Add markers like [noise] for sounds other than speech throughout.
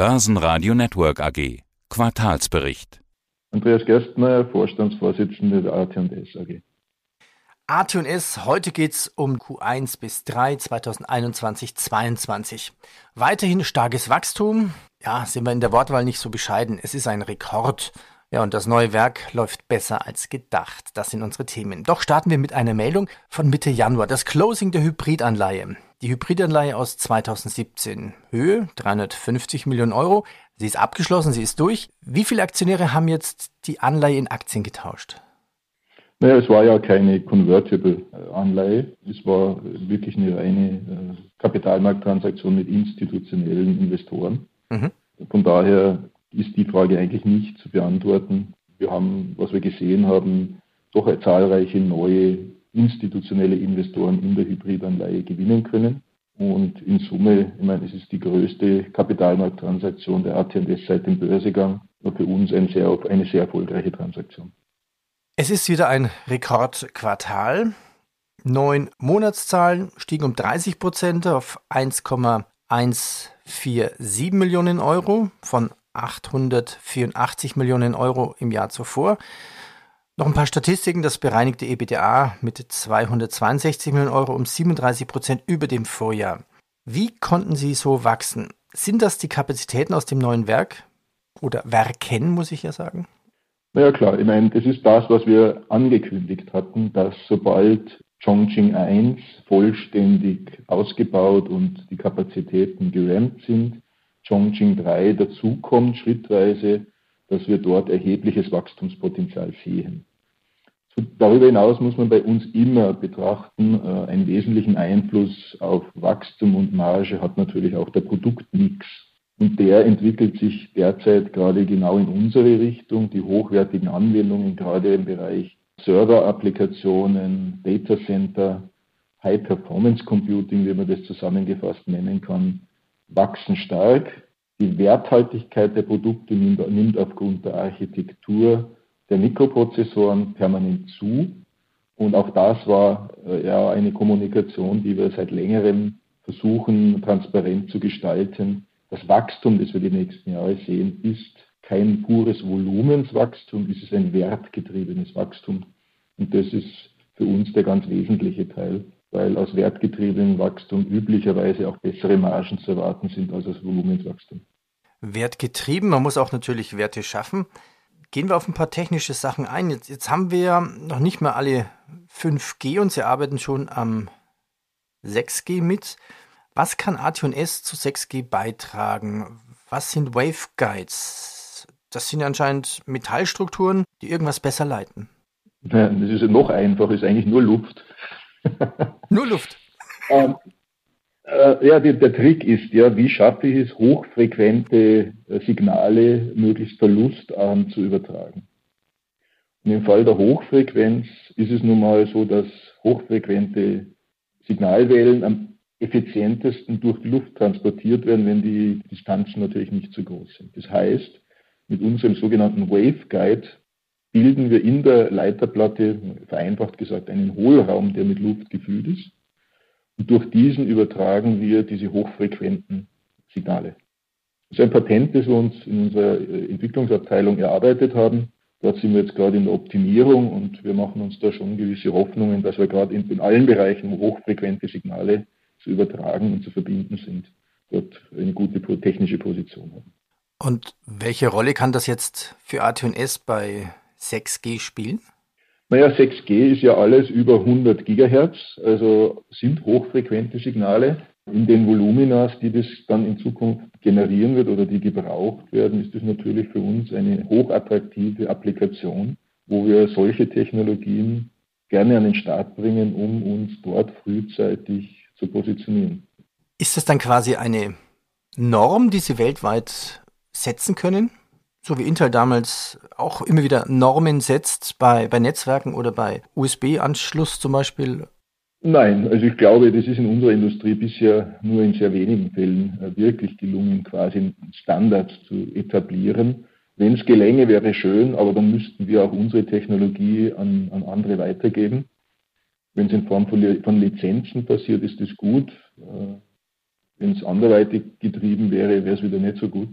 Börsenradio Network AG. Quartalsbericht. Andreas Gerstmeier, Vorstandsvorsitzender der AT&S AG. AT&S, heute geht's um Q1 bis 3 2021-22. Weiterhin starkes Wachstum. Ja, sind wir in der Wortwahl nicht so bescheiden. Es ist ein Rekord. Ja, und das neue Werk läuft besser als gedacht. Das sind unsere Themen. Doch starten wir mit einer Meldung von Mitte Januar. Das Closing der Hybridanleihe. Die Hybridanleihe aus 2017. Höhe 350 Millionen Euro. Sie ist abgeschlossen, sie ist durch. Wie viele Aktionäre haben jetzt die Anleihe in Aktien getauscht? Naja, es war ja keine Convertible-Anleihe. Es war wirklich eine reine äh, Kapitalmarkttransaktion mit institutionellen Investoren. Mhm. Von daher ist die Frage eigentlich nicht zu beantworten. Wir haben, was wir gesehen haben, doch zahlreiche neue institutionelle Investoren in der Hybridanleihe gewinnen können. Und in Summe, ich meine, es ist die größte Kapitalmarkttransaktion der AT&S seit dem Börsegang. War für uns ein sehr, eine sehr erfolgreiche Transaktion. Es ist wieder ein Rekordquartal. Neun Monatszahlen stiegen um 30 Prozent auf 1,147 Millionen Euro von 884 Millionen Euro im Jahr zuvor. Noch ein paar Statistiken. Das bereinigte EBITDA mit 262 Millionen Euro um 37 Prozent über dem Vorjahr. Wie konnten Sie so wachsen? Sind das die Kapazitäten aus dem neuen Werk? Oder Werken, muss ich ja sagen? Na ja, klar. Ich meine, das ist das, was wir angekündigt hatten, dass sobald Chongqing 1 vollständig ausgebaut und die Kapazitäten gerammt sind, Chongqing 3 dazukommt, schrittweise, dass wir dort erhebliches Wachstumspotenzial sehen. Darüber hinaus muss man bei uns immer betrachten, äh, einen wesentlichen Einfluss auf Wachstum und Marge hat natürlich auch der Produktmix. Und der entwickelt sich derzeit gerade genau in unsere Richtung. Die hochwertigen Anwendungen, gerade im Bereich Server-Applikationen, Data Center, High Performance Computing, wie man das zusammengefasst nennen kann, wachsen stark. Die Werthaltigkeit der Produkte nimmt, nimmt aufgrund der Architektur der Mikroprozessoren permanent zu. Und auch das war äh, ja eine Kommunikation, die wir seit längerem versuchen, transparent zu gestalten. Das Wachstum, das wir die nächsten Jahre sehen, ist kein pures Volumenswachstum, es ist ein wertgetriebenes Wachstum. Und das ist für uns der ganz wesentliche Teil weil aus wertgetriebenem Wachstum üblicherweise auch bessere Margen zu erwarten sind als aus Volumenswachstum. Wertgetrieben, man muss auch natürlich Werte schaffen. Gehen wir auf ein paar technische Sachen ein. Jetzt, jetzt haben wir noch nicht mal alle 5G und Sie arbeiten schon am 6G mit. Was kann AT&S zu 6G beitragen? Was sind Waveguides? Das sind anscheinend Metallstrukturen, die irgendwas besser leiten. Das ist ja noch einfacher, ist eigentlich nur Luft. Nur Luft. ähm, äh, ja, die, der Trick ist ja, wie schaffe ich es, hochfrequente äh, Signale möglichst verlustarm zu übertragen. Und im Fall der Hochfrequenz ist es nun mal so, dass hochfrequente Signalwellen am effizientesten durch die Luft transportiert werden, wenn die Distanzen natürlich nicht zu groß sind. Das heißt, mit unserem sogenannten Waveguide bilden wir in der Leiterplatte, vereinfacht gesagt, einen Hohlraum, der mit Luft gefüllt ist. Und durch diesen übertragen wir diese hochfrequenten Signale. Das ist ein Patent, das wir uns in unserer äh, Entwicklungsabteilung erarbeitet haben. Dort sind wir jetzt gerade in der Optimierung und wir machen uns da schon gewisse Hoffnungen, dass wir gerade in, in allen Bereichen, hochfrequente Signale zu übertragen und zu verbinden sind, dort eine gute technische Position haben. Und welche Rolle kann das jetzt für AT&S bei 6G spielen? Naja, 6G ist ja alles über 100 Gigahertz, also sind hochfrequente Signale. In den Voluminas, die das dann in Zukunft generieren wird oder die gebraucht werden, ist das natürlich für uns eine hochattraktive Applikation, wo wir solche Technologien gerne an den Start bringen, um uns dort frühzeitig zu positionieren. Ist das dann quasi eine Norm, die Sie weltweit setzen können? So wie Intel damals auch immer wieder Normen setzt bei, bei Netzwerken oder bei USB-Anschluss zum Beispiel? Nein, also ich glaube, das ist in unserer Industrie bisher nur in sehr wenigen Fällen äh, wirklich gelungen, quasi Standards zu etablieren. Wenn es gelänge, wäre schön, aber dann müssten wir auch unsere Technologie an, an andere weitergeben. Wenn es in Form von, von Lizenzen passiert, ist das gut. Äh, Wenn es anderweitig getrieben wäre, wäre es wieder nicht so gut.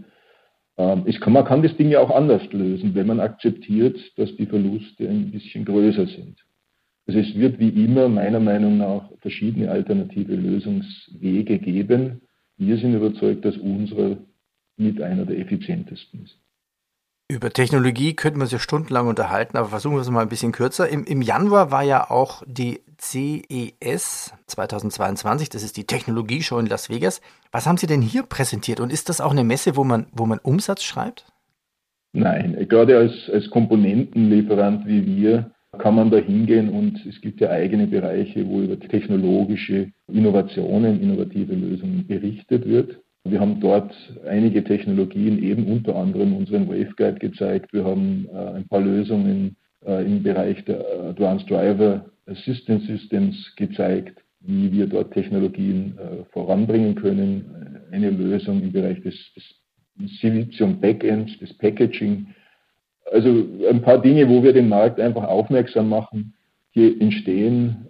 Ähm, es kann, man kann das Ding ja auch anders lösen, wenn man akzeptiert, dass die Verluste ein bisschen größer sind. Also es wird wie immer meiner Meinung nach verschiedene alternative Lösungswege geben. Wir sind überzeugt, dass unsere mit einer der effizientesten ist. Über Technologie könnten wir uns ja stundenlang unterhalten, aber versuchen wir es mal ein bisschen kürzer. Im, Im, Januar war ja auch die CES 2022, das ist die Technologieshow in Las Vegas. Was haben Sie denn hier präsentiert und ist das auch eine Messe, wo man, wo man Umsatz schreibt? Nein, gerade als, als Komponentenlieferant wie wir kann man da hingehen und es gibt ja eigene Bereiche, wo über technologische Innovationen, innovative Lösungen berichtet wird. Wir haben dort einige Technologien, eben unter anderem unseren Waveguide gezeigt. Wir haben äh, ein paar Lösungen äh, im Bereich der Advanced Driver Assistance Systems gezeigt, wie wir dort Technologien äh, voranbringen können. Eine Lösung im Bereich des, des Silizium Backends, des Packaging. Also ein paar Dinge, wo wir den Markt einfach aufmerksam machen. Hier entstehen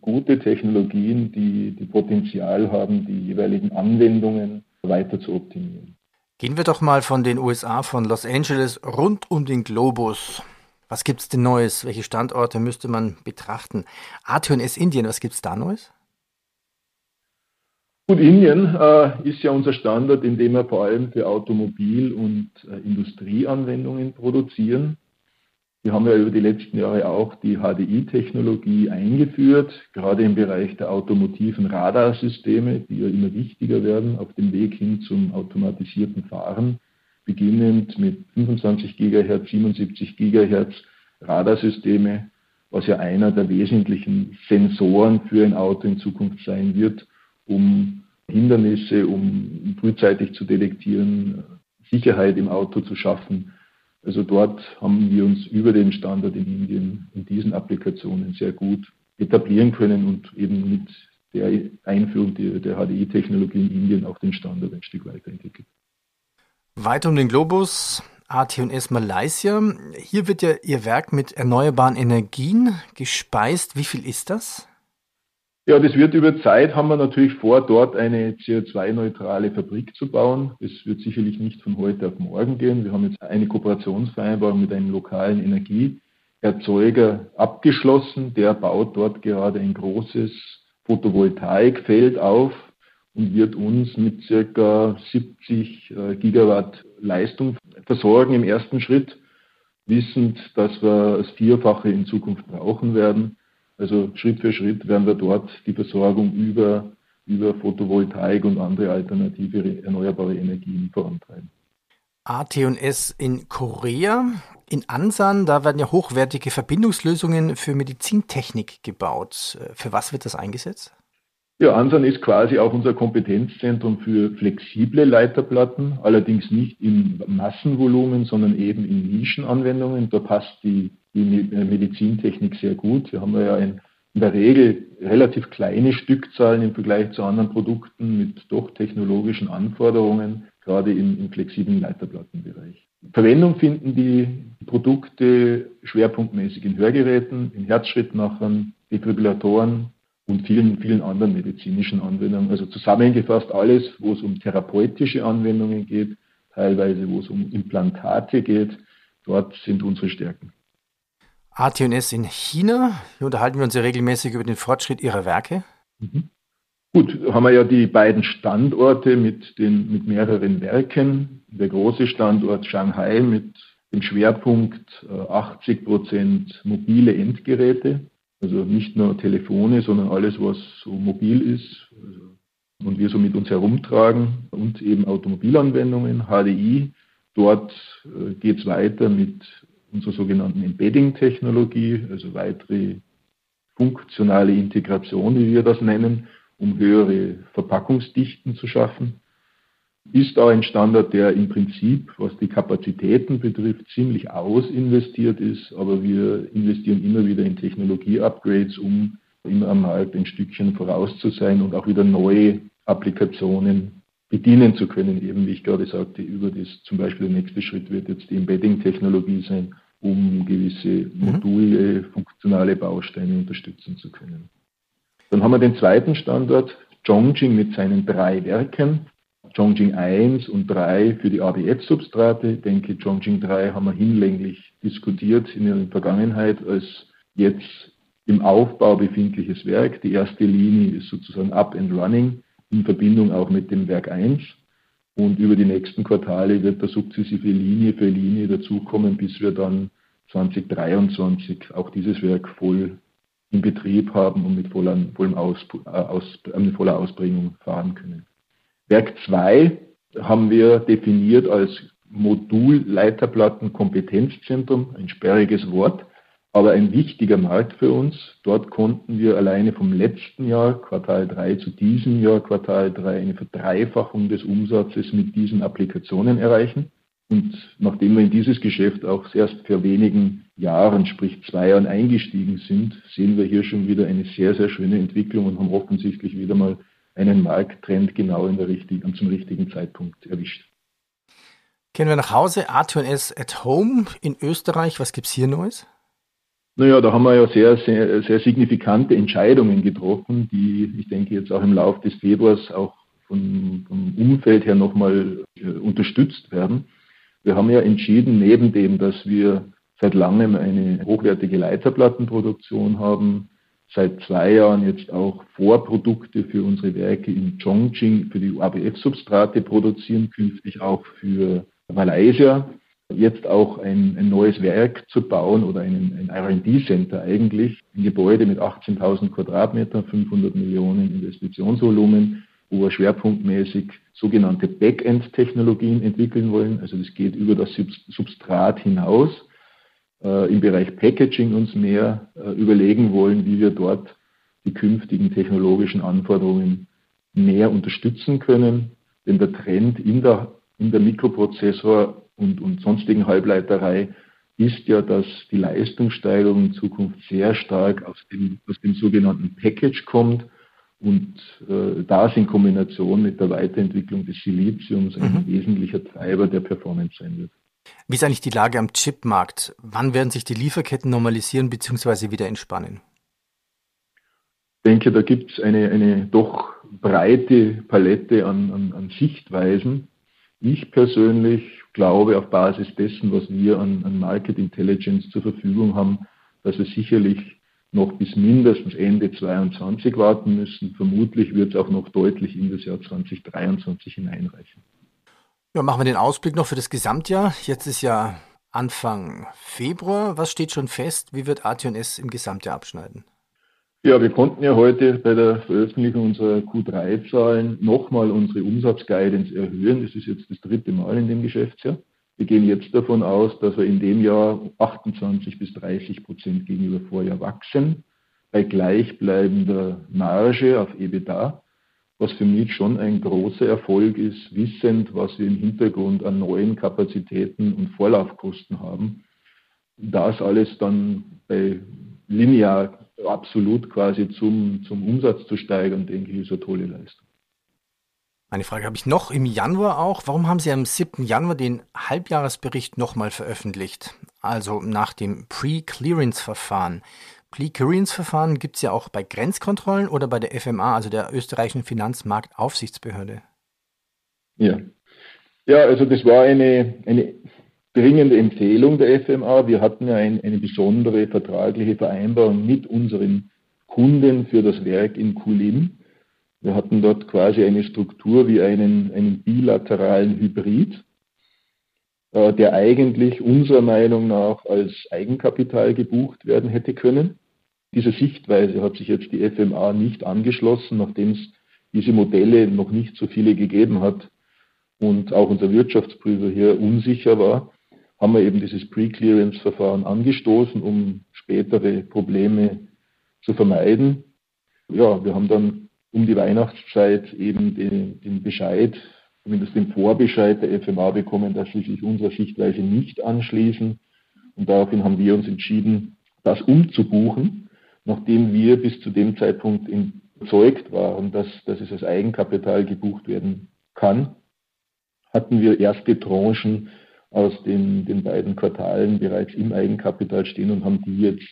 gute Technologien, die, die Potenzial haben, die jeweiligen Anwendungen weiter zu optimieren. Gehen wir doch mal von den USA, von Los Angeles rund um den Globus. Was gibt es denn Neues? Welche Standorte müsste man betrachten? AT&S Indien, was gibt es da Neues? Gut, Indien äh, ist ja unser Standort, in dem wir vor allem für Automobil- und äh, Industrieanwendungen produzieren. Wir haben ja über die letzten Jahre auch die HDI-Technologie eingeführt, gerade im Bereich der automotiven Radarsysteme, die ja immer wichtiger werden auf dem Weg hin zum automatisierten Fahren, beginnend mit 25 GHz, 77 GHz Radarsysteme, was ja einer der wesentlichen Sensoren für ein Auto in Zukunft sein wird, um Hindernisse, um frühzeitig zu detektieren, Sicherheit im Auto zu schaffen also dort haben wir uns über den Standard in Indien in diesen Applikationen sehr gut etablieren können und eben mit der Einführung der, HDI-Technologie in Indien auch den Standard ein Stück weiterentwickelt. Weiter um den Globus, AT&S Malaysia. Hier wird ja Ihr Werk mit erneuerbaren Energien gespeist. Wie viel ist das? Ja, das wird über Zeit, haben wir natürlich vor, dort eine CO2-neutrale Fabrik zu bauen. Das wird sicherlich nicht von heute auf morgen gehen. Wir haben jetzt eine Kooperationsvereinbarung mit einem lokalen Energieerzeuger abgeschlossen. Der baut dort gerade ein großes Photovoltaikfeld auf und wird uns mit circa 70 äh, Gigawatt Leistung versorgen im ersten Schritt, wissend, dass wir das Vierfache in Zukunft brauchen werden. Also Schritt für Schritt werden wir dort die Versorgung über, über Photovoltaik und andere alternative erneuerbare Energien vorantreiben. AT&S in Korea, in Ansan, da werden ja hochwertige Verbindungslösungen für Medizintechnik gebaut. Für was wird das eingesetzt? Ja, Ansan ist quasi auch unser Kompetenzzentrum für flexible Leiterplatten, allerdings nicht im Massenvolumen, sondern eben in Nischenanwendungen. Da passt die die äh, Medizintechnik sehr gut. Hier haben wir ja in, in der Regel relativ kleine Stückzahlen im Vergleich zu anderen Produkten mit doch technologischen Anforderungen, gerade im, im flexiblen Leiterplattenbereich. Verwendung finden die Produkte schwerpunktmäßig in Hörgeräten, in Herzschrittmachern, Defibrillatoren und vielen, vielen anderen medizinischen Anwendungen. Also zusammengefasst alles, wo es um therapeutische Anwendungen geht, teilweise wo es um Implantate geht. Dort sind unsere Stärken. AT&S in China. Hier unterhalten wir uns ja regelmäßig über den Fortschritt Ihrer Werke. Mhm. Gut, haben wir ja die beiden Standorte mit, den, mit mehreren Werken. Der große Standort Shanghai mit dem Schwerpunkt 80 äh, Prozent mobile Endgeräte. Also nicht nur Telefone, sondern alles, was so mobil ist also, und wir so mit uns herumtragen und eben Automobilanwendungen, HDI. Dort äh, geht es weiter mit unserer sogenannten Embedding-Technologie, also weitere funktionale Integration, wie wir das nennen, um höhere Verpackungsdichten zu schaffen. Ist auch ein Standard, der im Prinzip, was die Kapazitäten betrifft, ziemlich ausinvestiert ist, aber wir investieren immer wieder in Technologie-Upgrades, um immer Markt ein Stückchen voraus zu sein und auch wieder neue Applikationen bedienen zu können, eben wie ich gerade sagte, über das zum Beispiel der nächste Schritt wird jetzt die Embedding-Technologie sein, um gewisse mhm. Module, mhm. funktionale Bausteine unterstützen zu können. Dann haben wir den zweiten Standort, Chongqing mit seinen drei Werken. Chongqing 1 und 3 für die ABF-Substrate. Ich denke, Chongqing 3 haben wir hinlänglich diskutiert in der Vergangenheit als jetzt im Aufbau befindliches Werk. Die erste Linie ist sozusagen up and running in Verbindung auch mit dem Werk 1. Und über die nächsten Quartale wird da sukzessive Linie für Linie dazukommen, bis wir dann 2023 auch dieses Werk voll in Betrieb haben und mit voller, Aus, äh, aus, äh, voller Ausbringung fahren können. Werk 2 haben wir definiert als Modulleiterplatten-Kompetenzzentrum, ein sperriges Wort, aber ein wichtiger Markt für uns. Dort konnten wir alleine vom letzten Jahr, Quartal 3 zu diesem Jahr, Quartal 3, eine Verdreifachung des Umsatzes mit diesen Applikationen erreichen. Und nachdem wir in dieses Geschäft auch erst vor wenigen Jahren, sprich zwei Jahren eingestiegen sind, sehen wir hier schon wieder eine sehr, sehr schöne Entwicklung und haben offensichtlich wieder mal einen Markttrend genau in der richtigen, zum richtigen Zeitpunkt erwischt. Kennen wir nach Hause A2S at Home in Österreich. Was gibt es hier Neues? Naja, da haben wir ja sehr, sehr, sehr signifikante Entscheidungen getroffen, die ich denke jetzt auch im Laufe des Februars auch von, vom Umfeld her nochmal äh, unterstützt werden. Wir haben ja entschieden, neben dem, dass wir seit langem eine hochwertige Leiterplattenproduktion haben, seit zwei Jahren jetzt auch Vorprodukte für unsere Werke in Chongqing für die ABF-Substrate produzieren, künftig auch für Malaysia. Jetzt auch ein, ein neues Werk zu bauen oder ein, ein RD-Center eigentlich, ein Gebäude mit 18.000 Quadratmetern, 500 Millionen Investitionsvolumen, wo wir schwerpunktmäßig sogenannte Backend-Technologien entwickeln wollen. Also das geht über das Substrat hinaus äh, im Bereich Packaging uns mehr äh, überlegen wollen, wie wir dort die künftigen technologischen Anforderungen mehr unterstützen können. Denn der Trend in der, in der Mikroprozessor- und, und sonstigen Halbleiterei ist ja, dass die Leistungssteigerung in Zukunft sehr stark aus dem, aus dem sogenannten Package kommt und äh, das in Kombination mit der Weiterentwicklung des Siliziums ein mhm. wesentlicher Treiber der Performance sein wird. Wie ist eigentlich die Lage am Chipmarkt? Wann werden sich die Lieferketten normalisieren bzw. wieder entspannen? Ich denke, da gibt es eine, eine doch breite Palette an, an, an Sichtweisen. Ich persönlich glaube auf Basis dessen, was wir an, an Market Intelligence zur Verfügung haben, dass wir sicherlich noch bis mindestens Ende 2022 warten müssen. Vermutlich wird es auch noch deutlich in das Jahr 2023 hineinreichen. Ja, machen wir den Ausblick noch für das Gesamtjahr. Jetzt ist ja Anfang Februar. Was steht schon fest? Wie wird AT&S im Gesamtjahr abschneiden? Ja, wir konnten ja heute bei der Veröffentlichung unserer Q3-Zahlen nochmal unsere Umsatzguidance erhöhen. Das ist jetzt das dritte Mal in dem Geschäftsjahr. Wir gehen jetzt davon aus, dass wir in dem Jahr 28 bis 30 Prozent gegenüber Vorjahr wachsen, bei gleichbleibender Marge auf EBITDA was für mich schon ein großer Erfolg ist, wissend, was wir im Hintergrund an neuen Kapazitäten und Vorlaufkosten haben. Das alles dann bei linear absolut quasi zum, zum Umsatz zu steigern, denke ich, ist eine tolle Leistung. Eine Frage habe ich noch im Januar auch. Warum haben Sie am 7. Januar den Halbjahresbericht nochmal veröffentlicht? Also nach dem Pre-Clearance-Verfahren. Pre-Clearance-Verfahren gibt es ja auch bei Grenzkontrollen oder bei der FMA, also der österreichischen Finanzmarktaufsichtsbehörde. Ja. Ja, also das war eine, eine dringende Empfehlung der FMA. Wir hatten ja ein, eine besondere vertragliche Vereinbarung mit unseren Kunden für das Werk in Kulim. Wir hatten dort quasi eine Struktur wie einen, einen bilateralen Hybrid, äh, der eigentlich unserer Meinung nach als Eigenkapital gebucht werden hätte können. Dieser Sichtweise hat sich jetzt die FMA nicht angeschlossen, nachdem es diese Modelle noch nicht so viele gegeben hat und auch unser Wirtschaftsprüfer hier unsicher war, haben wir eben dieses Pre-Clearance-Verfahren angestoßen, um spätere Probleme zu vermeiden. Ja, wir haben dann um die Weihnachtszeit eben den, den Bescheid, zumindest den Vorbescheid der FMA bekommen, dass sie sich unserer Sichtweise nicht anschließen. Und daraufhin haben wir uns entschieden, das umzubuchen nachdem wir bis zu dem Zeitpunkt überzeugt waren, dass, dass es als Eigenkapital gebucht werden kann, hatten wir erste Tranchen aus den, den beiden Quartalen bereits im Eigenkapital stehen und haben die jetzt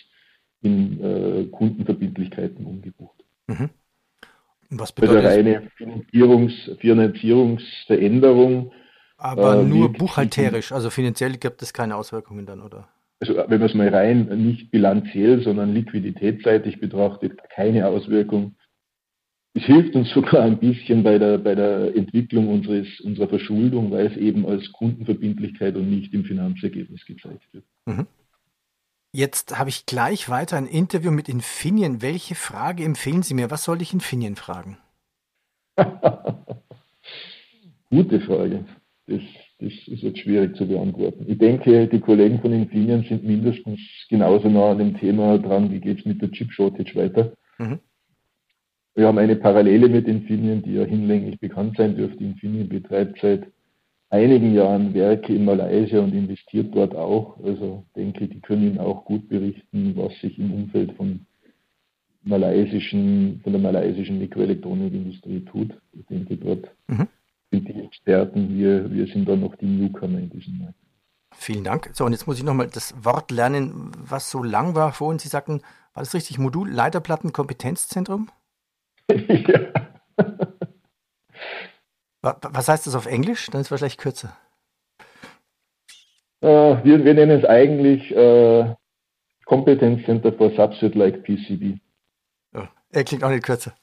in äh, Kundenverbindlichkeiten umgebucht. Mhm. Was bedeutet also reine Finanzierungs, Finanzierungsveränderung. Aber äh, nur buchhalterisch, also finanziell gibt es keine Auswirkungen dann, oder? Also wenn man es mal rein nicht bilanziell, sondern liquiditätsseitig betrachtet, keine Auswirkung. Es hilft uns sogar ein bisschen bei der, bei der Entwicklung unseres, unserer Verschuldung, weil es eben als Kundenverbindlichkeit und nicht im Finanzergebnis gezeigt wird. Mhm. Jetzt habe ich gleich weiter ein Interview mit Infineon. Welche Frage empfehlen Sie mir? Was soll ich Infineon fragen? [laughs] Gute Frage. Das, das ist jetzt schwierig zu beantworten. Ich denke, die Kollegen von Infineon sind mindestens genauso nah an dem Thema dran, wie geht es mit der Chip Shortage weiter. Mhm. Wir haben eine Parallele mit Infineon, die ja hinlänglich bekannt sein dürfte. Infineon betreibt seit einigen Jahren Werke in Malaysia und investiert dort auch. Also denke, die können Ihnen auch gut berichten, was sich im Umfeld von malaysischen, von der malaysischen Mikroelektronikindustrie tut. Ich denke, dort mhm. sind die Experten, wir, wir sind da noch die Newcomer in diesem Markt. Vielen Dank. So, und jetzt muss ich nochmal das Wort lernen, was so lang war vorhin. Sie sagten, war das richtig? Modul, Leiterplatten, Kompetenzzentrum? [laughs] ja. Was heißt das auf Englisch? Dann ist es wahrscheinlich kürzer. Uh, wir, wir, nennen es eigentlich uh, Competence Center for Substrate like PCB. Oh, er klingt auch nicht kürzer.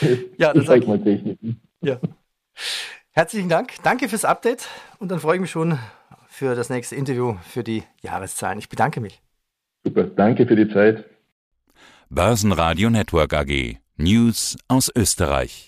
[laughs] ja, das ich mal Techniken. Ja. Herzlichen Dank. Danke fürs Update und dann freue ich mich schon für das nächste Interview für die Jahreszahlen. Ich bedanke mich. Super, danke für die Zeit. Börsenradio Network AG. News aus Österreich.